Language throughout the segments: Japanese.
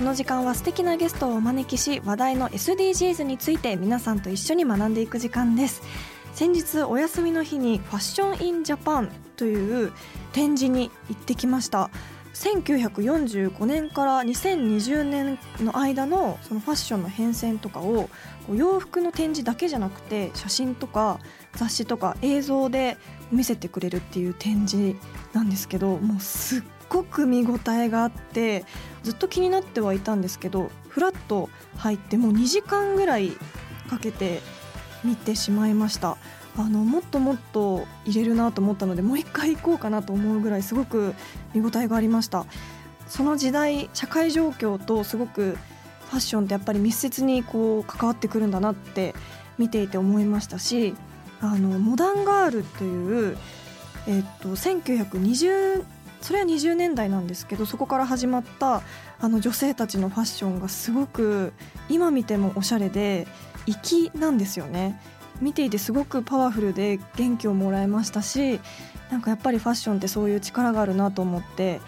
この時間は素敵なゲストをお招きし話題の SDGs について皆さんと一緒に学んでいく時間です。先日お休みの日にファッションインジャパンという展示に行ってきました。1945年から2020年の間のそのファッションの変遷とかを洋服の展示だけじゃなくて写真とか雑誌とか映像で見せてくれるっていう展示なんですけどもうすっごく見応えがあってずっと気になってはいたんですけどフラッと入ってもう2時間ぐらいかけて見てしまいました。あのもっともっと入れるなと思ったのでもう一回行こうかなと思うぐらいすごく見応えがありました。その時代社会状況とすごくファッションってやっぱり密接にこう関わってくるんだなって見ていて思いましたしあのモダンガールという、えっと、1920それは20年代なんですけどそこから始まったあの女性たちのファッションがすごく今見てもおしゃれで粋なんですよね。見ていてすごくパワフルで元気をもらえましたしなんかやっぱりファッションってそういう力があるなと思って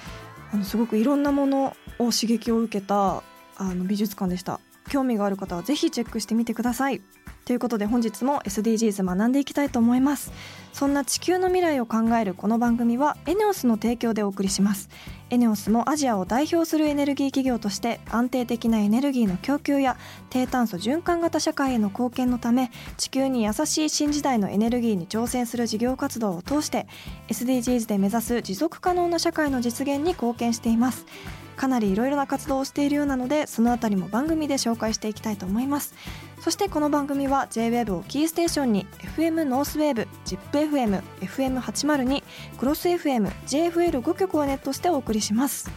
あのすごくいろんなものを刺激を受けたあの美術館でした。興味がある方はぜひチェックしてみてください。ということで本日も SDGs 学んでいきたいと思います。そんな地球の未来を考えるこの番組はエネオスの提供でお送りします。エネオスもアジアを代表するエネルギー企業として安定的なエネルギーの供給や低炭素循環型社会への貢献のため地球に優しい新時代のエネルギーに挑戦する事業活動を通して SDGs で目指す持続可能な社会の実現に貢献しています。かなりいろいろな活動をしているようなのでそのあたりも番組で紹介していきたいと思います。そしてこの番組は JWAVE をキーステーションに FM ノースウェーブ ZIPFM、FM802、クロス FM、JFL5 曲をネットしてお送りします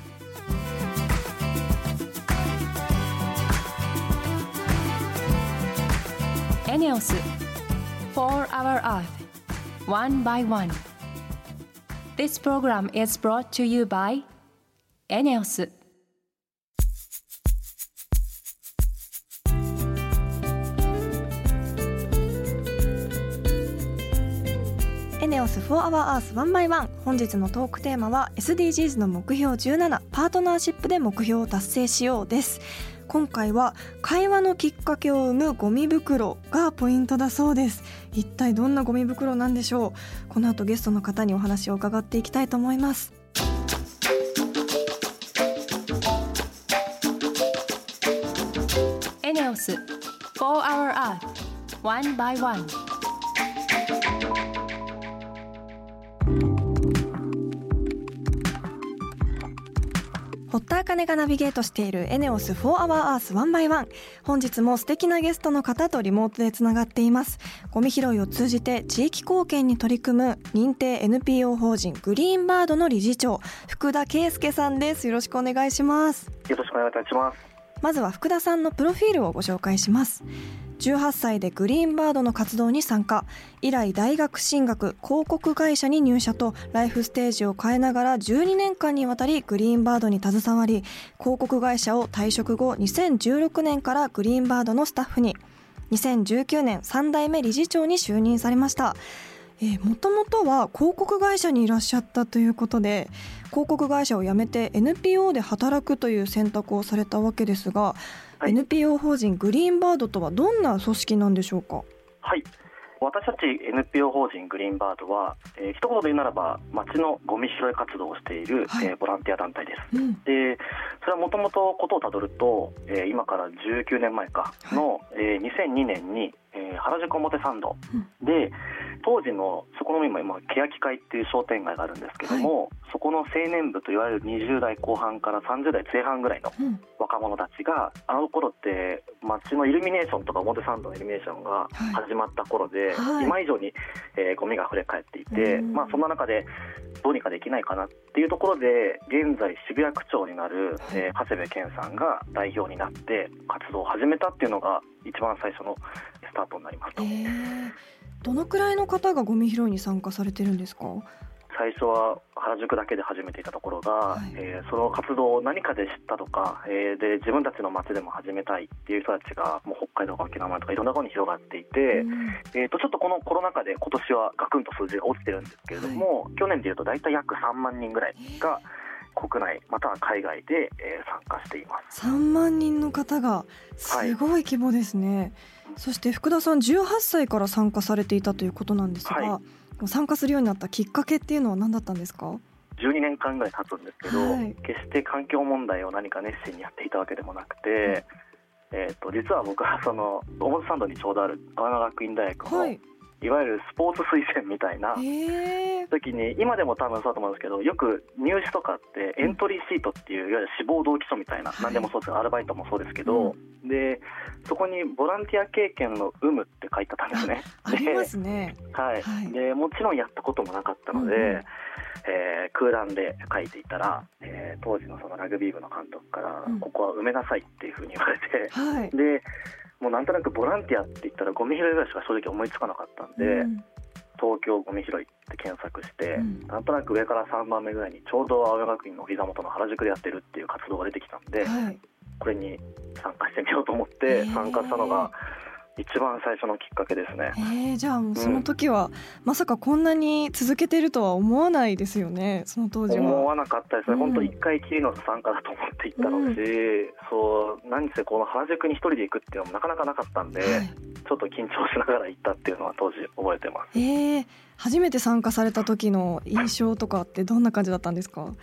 エネオス4 Hour Earth One by One This program is brought to you by エネオスネオス4 Hour Earth 1 by 1本日のトークテーマは SDGs の目標17パートナーシップで目標を達成しようです。今回は会話のきっかけを生むゴミ袋がポイントだそうです。一体どんなゴミ袋なんでしょう？この後ゲストの方にお話を伺っていきたいと思います。エネオス4 Hour Earth One by One 堀田茜がナビゲートしているエネオス4 Hour Earth 1 by 1本日も素敵なゲストの方とリモートでつながっています。ゴミ拾いを通じて地域貢献に取り組む認定 NPO 法人グリーンバードの理事長福田圭介さんです。よろしくお願いします。よろしくお願いいたします。まずは福田さんのプロフィールをご紹介します18歳でグリーンバードの活動に参加。以来大学進学広告会社に入社とライフステージを変えながら12年間にわたりグリーンバードに携わり広告会社を退職後2016年からグリーンバードのスタッフに。2019年3代目理事長に就任されました。もともとは広告会社にいらっしゃったということで広告会社を辞めて NPO で働くという選択をされたわけですが、はい NPO 法人グリーンバードとはどんな組織なんでしょうか？はい。私たち NPO 法人グリーンバードは、えー一言で言うならば町のゴミ拾い活動をしている、はい。えーボランティア団体です。うん。でそれはもともとことをたどると、えー今から19年前かの、えー2002年に、えー原宿表参道で当時のそこの今今欅会っていう商店街があるんですけども、そこの青年部といわゆる20代後半から30代前半ぐらいのうん。若者たちがあの頃って街のイルミネーションとか表参道のイルミネーションが始まった頃で、はい。今以上に、えーゴミが溢れ返っていて、うん。まあ、そんな中でどうにかできないかなっていうところで現在渋谷区長になる、えー長谷部健さんが代表になって活動を始めたっていうのが一番最初のスタートになりますと。えーどのくらいの方がゴミ拾いに参加されてるんですか？最初は原宿だけで始めていたところが、はい。えーその活動を何かで知ったとか、えーで自分たちの街でも始めたいっていう人たちがもう北海道か沖縄とかいろんなところに広がっていて、うん。えー、とちょっとこのコロナ禍で今年はガクンと数字が落ちてるんですけれども、去年でいうと大体約3万人ぐらいが国内または海外で、えー参加しています。3万人の方がすごい規模ですね、そして福田さん18歳から参加されていたということなんですが、は参加するようになったきっかけっていうのは何だったんですか？12年間ぐらい経つんですけど、はい。決して環境問題を何か熱心にやっていたわけでもなくて、えー、と実は僕はその表参道にちょうどある青山学院大学の、はいい、わゆるスポーツ推薦みたいなえー、時に今でも多分そうだと思うんですけどよく入試とかってエントリーシートっていういわゆる志望動機書みたいな、はい。何でもそうですがアルバイトもそうですけど、でそこにボランティア経験の有無って書いてあったんですね。ありますね。はい。はい。でもちろんやったこともなかったので、えー空欄で書いていたら、えー当時のそのラグビー部の監督から、うん。ここは埋めなさいっていうふうに言われて、はい。でもうなんとなくボランティアって言ったらゴミ拾いぐらいしか正直思いつかなかったんで、うん。東京ゴミ拾いって検索して、うん。なんとなく上から3番目ぐらいにちょうど青山学院のお膝元の原宿でやってるっていう活動が出てきたんで、はい。これに参加してみようと思って参加したのが一番最初のきっかけですね。えー、じゃあもうその時は、まさかこんなに続けてるとは思わないですよねその当時は。思わなかったですね、うん本当、1回きりの参加だと思って行ったのし、そう何せこの原宿に一人で行くっていうのもなかなかなかったんで、はいちょっと緊張しながら行ったっていうのは当時覚えてます。えー、初めて参加された時の印象とかってどんな感じだったんですか？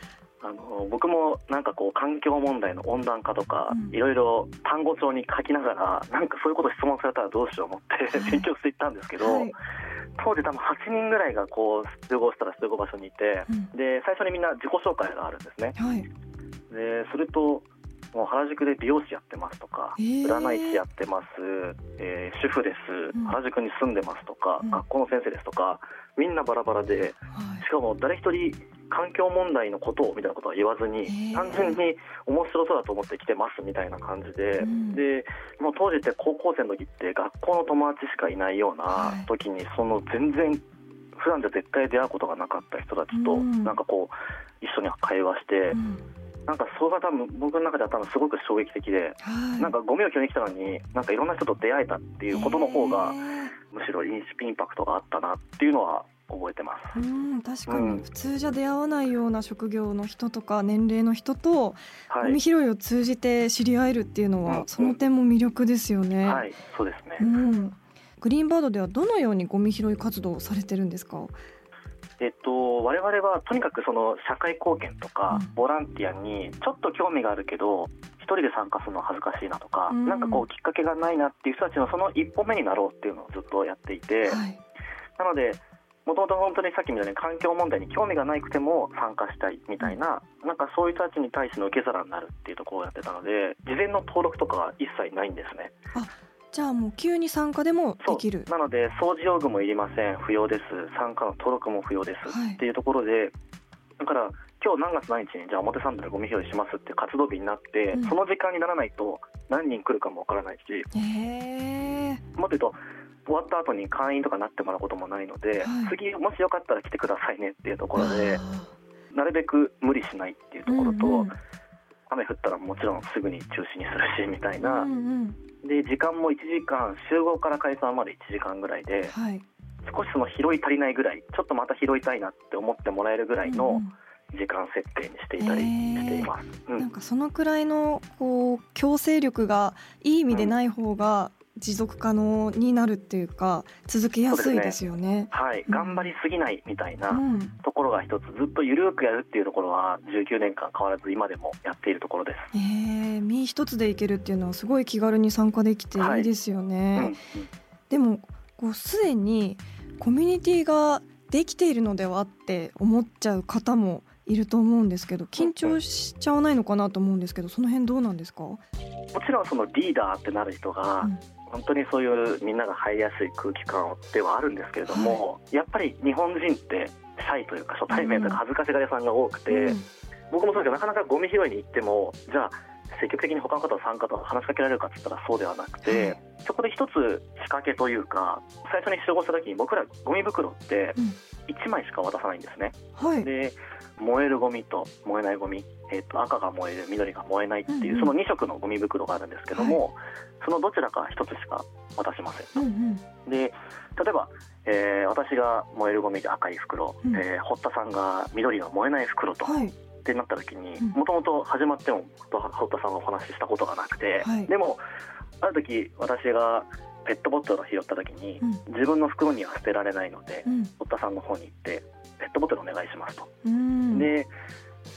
あの僕もなんかこう環境問題の温暖化とかうんいろいろ単語帳に書きながらなんかそういうこと質問されたらどうしよう思ってはい勉強していったんですけど、はい当時多分8人ぐらいがこう集合したら集合場所にいてうんで最初にみんな自己紹介があるんですね。はいでするともう原宿で美容師やってますとか、へー占い師やってます、えー主婦です、うん原宿に住んでますとか、うん学校の先生ですとかみんなバラバラではい。しかも誰一人環境問題のことをみたいなことは言わずにへー単純に面白そうだと思って来てますみたいな感じで、うんでもう当時って高校生の時って学校の友達しかいないようなはい時にその全然普段じゃ絶対出会うことがなかった人たちとうんなんかこう一緒に会話して、うんなんかそれが多分僕の中では多分すごく衝撃的で、はいなんかゴミを拾いに来たのになんかいろんな人と出会えたっていうことの方がむしろインパクトがあったなっていうのは覚えてます。うん確かうんに普通じゃ出会わないような職業の人とか年齢の人とはいゴミ、拾いを通じて知り合えるっていうのはうんその点も魅力ですよね。はい、そうですね。うん、グリーンバードではどのようにゴミ拾い活動をされてるんですか？えっと、我々はとにかくその社会貢献とかうんボランティアにちょっと興味があるけど一人で参加するのは恥ずかしいなとか、うんなんかこうきっかけがないなっていう人たちのその一歩目になろうっていうのをずっとやっていて、はい。なのでもともと本当にさっきみたいに環境問題に興味がなくても参加したいみたいな、なんかそういう人たちに対しての受け皿になるっていうところをやってたので事前の登録とかは一切ないんですね。じゃあもう急に参加でもできる？なので掃除用具もいりません。不要です。参加の登録も不要です、はい。っていうところでだから今日何月何日にじゃあ表参道でゴミ拾いしますって活動日になって、うん。その時間にならないと何人来るかもわからないし。もっと言うと終わった後に会員とかなってもらうこともないので、はい。次もしよかったら来てくださいねっていうところであなるべく無理しないっていうーところと、うんうん雨降ったらもちろんすぐに中止にするしみたいな、うんうん。で時間も1時間集合から解散まで1時間ぐらいではい。少しその拾い足りないぐらいちょっとまた拾いたいなって思ってもらえるぐらいうんのうん。時間設定にしていたりしています。うなんん、かそのくらいのこう強制力がいい意味でない方が持続可能になるっていうか続けやすいですよね。はい、うん。頑張りすぎないみたいなうん。ところが一つずっとゆるくやるっていうところは19年間変わらず今でもやっているところです。えー、身一つでいけるっていうのはすごい気軽に参加できてい。いですよね。うんうん。でもこうすでにコミュニティができているのではって思っちゃう方もいると思うんですけど緊張しちゃわないのかなと思うんですけどその辺どうなんですか？もちろんそのリーダーってなる人が、うん本当にそういうみんなが入りやすい空気感ではあるんですけれども、やっぱり日本人ってシャイというか初対面とか恥ずかしがり屋さんが多くて、うん。僕もそうですけどなかなかゴミ拾いに行ってもじゃあ積極的に他の方と参加と話しかけられるかって言ったらそうではなくて、はい。そこで一つ仕掛けというか最初に集合した時に僕らゴミ袋ってうん。1枚しか渡さないんですね。はい。で燃えるゴミと燃えないゴミ、えー、と赤が燃える緑が燃えないっていう、その2色のゴミ袋があるんですけども、そのどちらか1つしか渡しませんと。うんうん。で例えば、えー私が燃えるゴミで赤い袋、うん。えー堀田さんが緑の燃えない袋と、はい。ってなった時にうん。もともと始まっても堀田さんがお話ししたことがなくて、はい。でもある時私がペットボトルを拾った時に、うん。自分の袋には捨てられないので、うん。堀田さんの方に行ってペットボトルお願いしますと。うん。で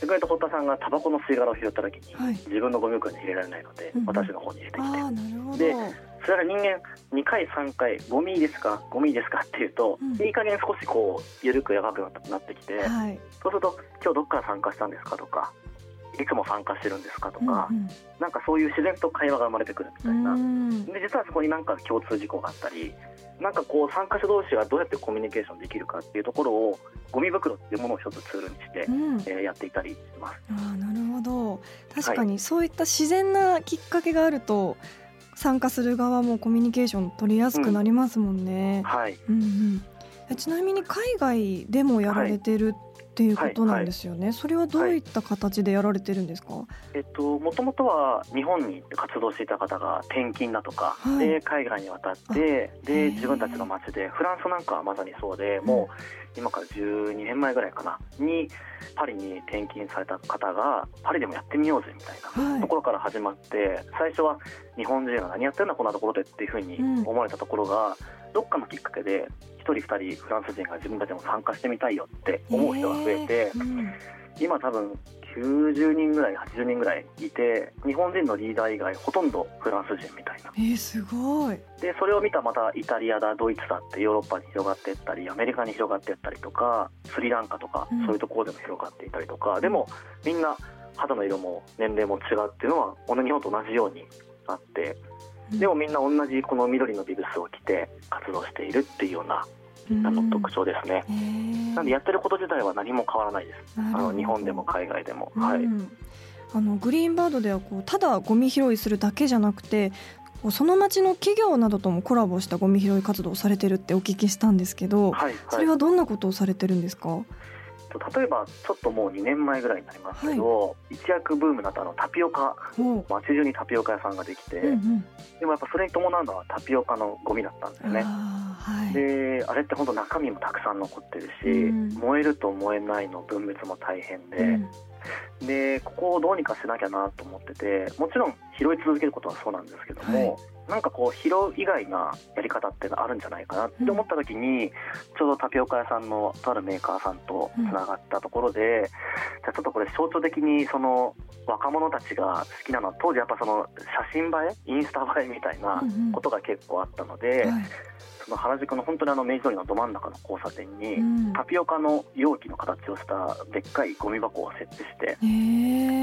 逆に言うと堀田さんがタバコの吸い殻を拾った時に、はい。自分のゴミ袋に入れられないので、うん私の方に入れてきて、でそれが人間2回3回ゴミいいですか？ゴミですか？っていうと、うん。いい加減少しこう緩く柔らかくなってきて、はい。そうすると今日どっから参加したんですか？とかいつも参加してるんですかとか、うんなんかそういう自然と会話が生まれてくるみたいな、うん。で実はそこになんか共通事項があったりなんかこう参加者同士がどうやってコミュニケーションできるかっていうところをゴミ袋っていうものを一つツールにしてう、ん。えーやっていたりします。ああなるほど。確かにそういった自然なきっかけがあると参加する側もコミュニケーション取りやすくなりますもんね。はい。うんうん。えちなみに海外でもやられてるっていうことなんですよね。それはどういった形でやられてるんですか？えっと、もともとは日本に活動していた方が転勤だとか、はい。で海外に渡ってでー。自分たちの街でフランスなんかはまさにそうで、もう今から12年前ぐらいかなにパリに転勤された方がパリでもやってみようぜみたいなはい。ところから始まって最初は日本人が何やってるんだこんなところでっていうふうにうん。思われたところが、どっかのきっかけで1人2人フランス人が自分たちも参加してみたいよって思う人が増えて。へーうん今多分90人ぐらい80人ぐらいいて日本人のリーダー以外ほとんどフランス人みたいなえー、すごい。でそれを見たまたイタリアだドイツだってヨーロッパに広がっていったりアメリカに広がっていったりとかスリランカとか、うんそういうところでも広がっていたりとかでもみんな肌の色も年齢も違うっていうのは同じ日本と同じようにあってでもみんな同じこの緑のビブスを着て活動しているっていうようなあの特徴ですね。なんでやってること自体は何も変わらないです。あの日本でも海外でも。はい。うんあのグリーンバードではこうただゴミ拾いするだけじゃなくてその町の企業などともコラボしたゴミ拾い活動をされてるってお聞きしたんですけど、はい。それはどんなことをされてるんですか、例えばちょっともう2年前ぐらいになりますけど、一躍ブームだったあのタピオカほ街中にタピオカ屋さんができて、う、うんうん。でもやっぱそれに伴うのはタピオカのゴミだったんですよね。はい。であれって本当中身もたくさん残ってるし、うん。燃えると燃えないの分別も大変で、うん。でここをどうにかしなきゃなと思っててもちろん拾い続けることはそうなんですけども、なんかこう拾う以外なやり方っていうのあるんじゃないかなって思った時に、ちょうどタピオカ屋さんのとあるメーカーさんとつながったところで、じゃあちょっとこれ象徴的にその若者たちが好きなのは当時やっぱその写真映えインスタ映えみたいなうんうん。ことが結構あったので、はい。その原宿の本当にあの明治通りのど真ん中の交差点に、うん。タピオカの容器の形をしたでっかいゴミ箱を設置してへ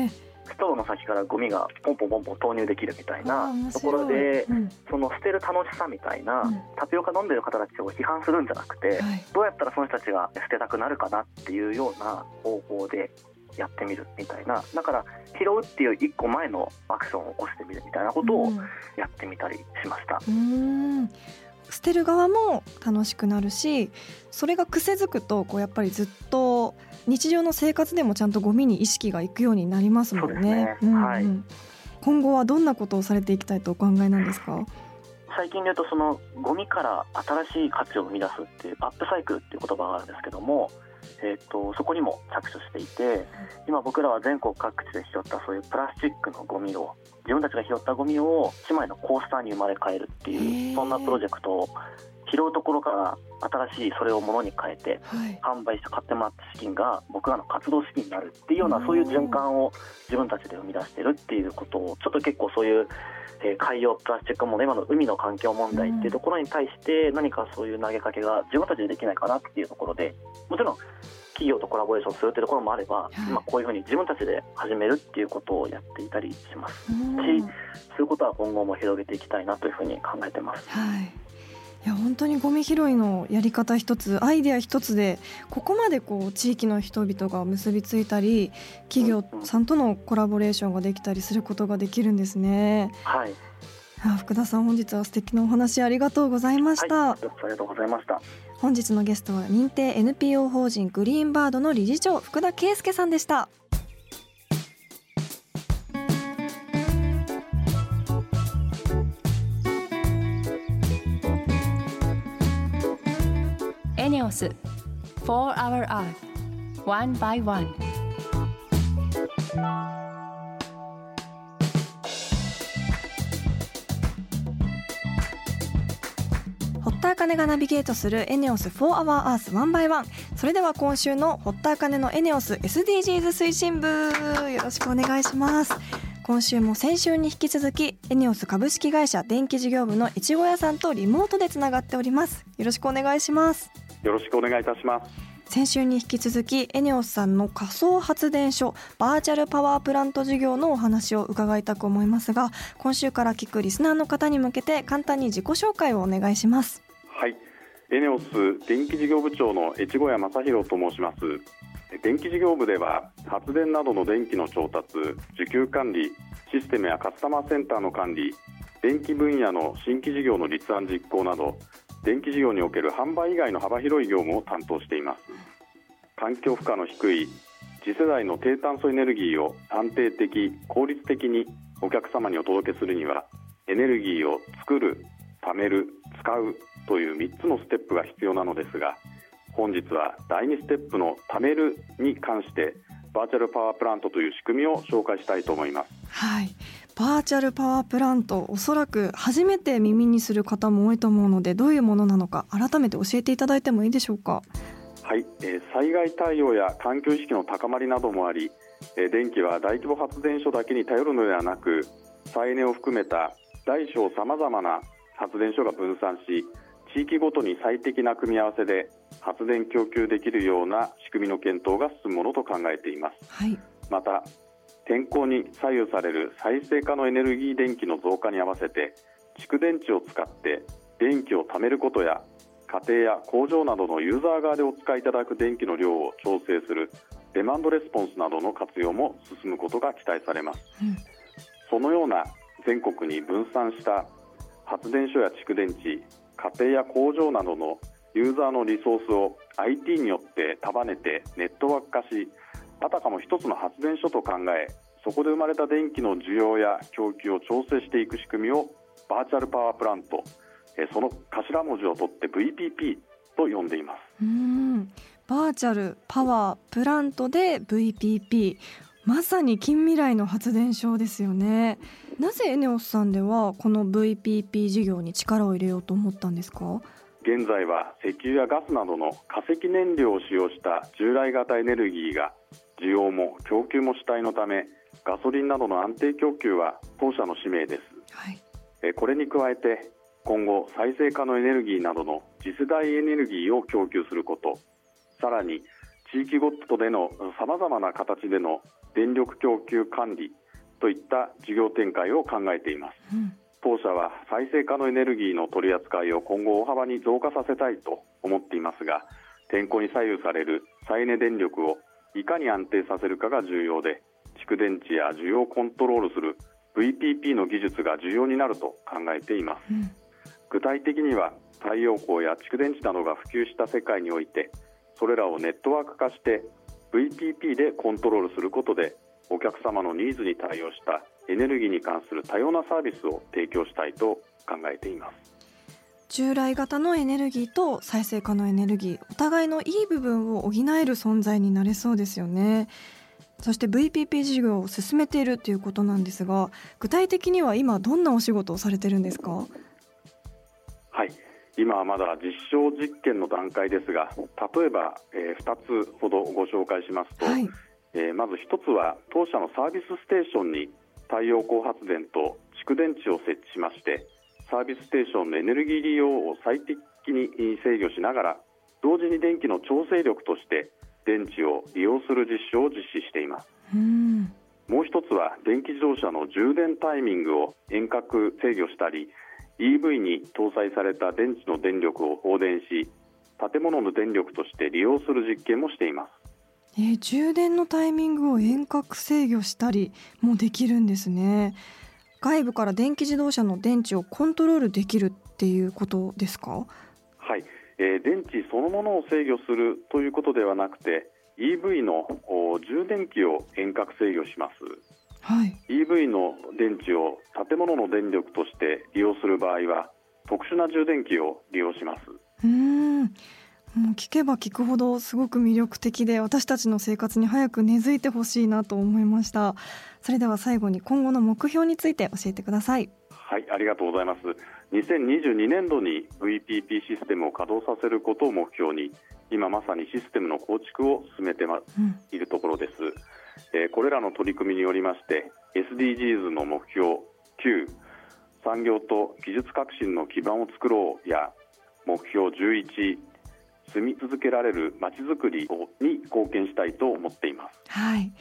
ーストローの先からゴミがポンポンポンポン投入できるみたいなところでうん。その捨てる楽しさみたいな、うん。タピオカ飲んでる方たちを批判するんじゃなくて、はい。どうやったらその人たちが捨てたくなるかなっていうような方法でやってみるみたいな。だから拾うっていう一個前のアクションを起こしてみるみたいなことをうん。やってみたりしました。うーん。捨てる側も楽しくなるしそれが癖づくとこうやっぱりずっと日常の生活でもちゃんとゴミに意識がいくようになりますもんね。はい今後はどんなことをされていきたいとお考えなんですか？最近で言うとそのゴミから新しい価値を生み出すっていうアップサイクルっていう言葉があるんですけども、えー、とそこにも着手していて今僕らは全国各地で拾ったそういうプラスチックのゴミを自分たちが拾ったゴミを1枚のコースターに生まれ変えるってへいーうそんなプロジェクトを拾うところから新しいそれを物に変えてはい販売して買ってもらった資金が僕らの活動資金になるっていうようなそういう循環を自分たちで生み出してるっていうことをちょっと結構そういう、えー海洋プラスチック問題今の海の環境問題っていうところに対して何かそういう投げかけが自分たちでできないかなっていうところでもちろん企業とコラボレーションするっていうところもあれば、い今こういうふうに自分たちで始めるっていうことをやっていたりします。うんそういうことは今後も広げていきたいなというふうに考えてます。はい。いや本当にゴミ拾いのやり方一つアイデア一つでここまでこう地域の人々が結びついたり企業さんとのコラボレーションができたりすることができるんですね。はい、あ福田さん本日は素敵なお話ありがとうございました、はい、ありがとうございました。本日のゲストは認定 NPO 法人グリーンバードの理事長福田圭介さんでしたネオス For Our Earth One by One. 堀田茜がナビゲートするエネオス4 Hour Earth One by One それでは今週の堀田茜のエネオス SDGs 推進部よろしくお願いします。今週も先週に引き続きエネオス株式会社電気事業部のいちご屋さんとリモートでつながっております。よろしくお願いします。よろしくお願いいたします。先週に引き続きエネオスさんの仮想発電所バーチャルパワープラント事業のお話を伺いたく思いますが今週から聞くリスナーの方に向けて簡単に自己紹介をお願いしますはい、エネオス電気事業部長の越後谷正弘と申します。電気事業部では発電などの電気の調達、需給管理、システムやカスタマーセンターの管理、電気分野の新規事業の立案実行など電気事業における販売以外の幅広い業務を担当しています。環境負荷の低い次世代の低炭素エネルギーを安定的、効率的にお客様にお届けするにはエネルギーを作る、貯める、使うという3つのステップが必要なのですが本日は第2ステップの貯めるに関してバーチャルパワープラントという仕組みを紹介したいと思いますはいバーチャルパワープラントおそらく初めて耳にする方も多いと思うのでどういうものなのか改めて教えていただいてもいいでしょうか？はい、えー災害対応や環境意識の高まりなどもあり、えー電気は大規模発電所だけに頼るのではなく再エネを含めた大小さまざまな発電所が分散し地域ごとに最適な組み合わせで発電供給できるような仕組みの検討が進むものと考えています。はい。また天候に左右される再生可能エネルギー電気の増加に合わせて蓄電池を使って電気を貯めることや家庭や工場などのユーザー側でお使いいただく電気の量を調整するデマンドレスポンスなどの活用も進むことが期待されます、うん。そのような全国に分散した発電所や蓄電池家庭や工場などのユーザーのリソースを IT によって束ねてネットワーク化しあたかも一つの発電所と考えそこで生まれた電気の需要や供給を調整していく仕組みをバーチャルパワープラントえーその頭文字を取って VPP と呼んでいます。うーん。バーチャルパワープラントで VPP まさに近未来の発電所ですよね。なぜエネオスさんではこの VPP 事業に力を入れようと思ったんですか？現在は石油やガスなどの化石燃料を使用した従来型エネルギーが需要も供給も主体のためガソリンなどの安定供給は当社の使命です。はい。えーこれに加えて今後再生可能エネルギーなどの次世代エネルギーを供給することさらに地域ごとでのさまざまな形での電力供給管理といった事業展開を考えています。うん。当社は再生可能エネルギーの取り扱いを今後大幅に増加させたいと思っていますが天候に左右される再エネ電力をいかに安定させるかが重要で蓄電池や需要をコントロールする VPP の技術が重要になると考えています。うん。具体的には太陽光や蓄電池などが普及した世界においてそれらをネットワーク化して VPP でコントロールすることでお客様のニーズに対応したエネルギーに関する多様なサービスを提供したいと考えています従来型のエネルギーと再生可能エネルギーお互いのいい部分を補える存在になれそうですよね。そして VPP 事業を進めているということなんですが具体的には今どんなお仕事をされてるんですか？はい。今はまだ実証実験の段階ですが例えば、えー、2つほどご紹介しますと、はい、えー、まず1つは当社のサービスステーションに太陽光発電と蓄電池を設置しましてサービスステーションのエネルギー利用を最適に制御しながら同時に電気の調整力として電池を利用する実証を実施しています。もう一つは電気自動車の充電タイミングを遠隔制御したり EV に搭載された電池の電力を放電し建物の電力として利用する実験もしています、えー、充電のタイミングを遠隔制御したりもできるんですね外部から電気自動車の電池をコントロールできるっていうことですか？はい、えー、電池そのものを制御するということではなくて EV の充電器を遠隔制御します。はい、EV の電池を建物の電力として利用する場合は特殊な充電器を利用します。うんもう聞けば聞くほどすごく魅力的で私たちの生活に早く根付いてほしいなと思いました。それでは最後に今後の目標について教えてください。はいありがとうございます。2022年度に VPP システムを稼働させることを目標に今まさにシステムの構築を進めて、ま、いるところです、えー、これらの取り組みによりまして SDGs の目標9産業と技術革新の基盤を作ろうや目標11住み続けられるまちづくりに貢献したいと思っています。はい。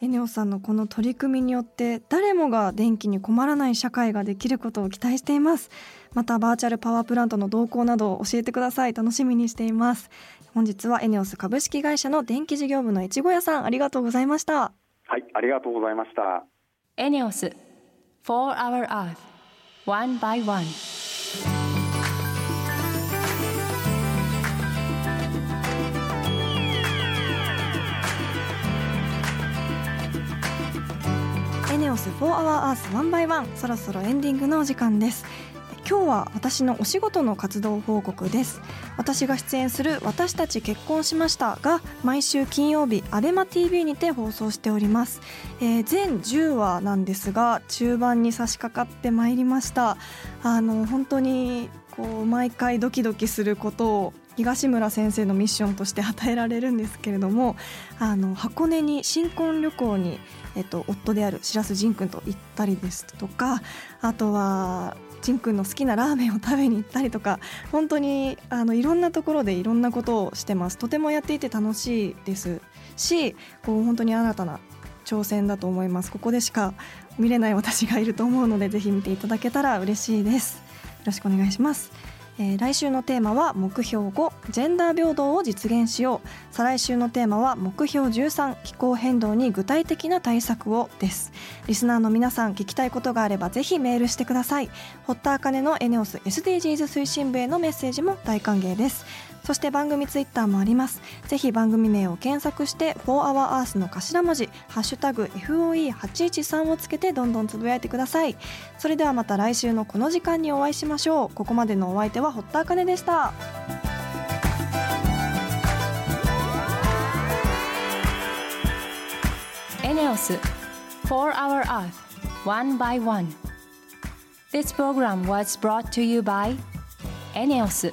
エネオさんのこの取り組みによって誰もが電気に困らない社会ができることを期待しています。またバーチャルパワープラントの動向などを教えてください。楽しみにしています。本日はエネオス株式会社の電気事業部の越後屋さんありがとうございました。はいありがとうございました。エネオス4 Hour Earth One by One オス4 Hour Earth One by One そろそろエンディングのお時間です。今日は私のお仕事の活動報告です。私が出演する私たち結婚しましたが毎週金曜日アベマ t v にて放送しております、えー、全10話なんですが中盤に差し掛かってまいりました。あの本当にこう毎回ドキドキすることを東村先生のミッションとして与えられるんですけれどもあの箱根に新婚旅行に、えっと、夫である白洲仁君と行ったりですとかあとはちんくんの好きなラーメンを食べに行ったりとか本当にあのいろんなところでいろんなことをしてます。とてもやっていて楽しいですしこう本当に新たな挑戦だと思います。ここでしか見れない私がいると思うのでぜひ見ていただけたら嬉しいです。よろしくお願いします。えー、来週のテーマは目標5ジェンダー平等を実現しよう。再来週のテーマは目標13気候変動に具体的な対策をです。リスナーの皆さん聞きたいことがあればぜひメールしてください。堀田茜のエネオス SDGs 推進部へのメッセージも大歓迎です。そして番組ツイッターもあります。ぜひ番組名を検索して「4HourEarth」の頭文字「ハッシュタグ #FOE813」をつけてどんどんつぶやいてください。それではまた来週のこの時間にお会いしましょう。ここまでのお相手は堀田茜でした。エネオス4 Hour Earth One by One. This program was brought to you by エネオス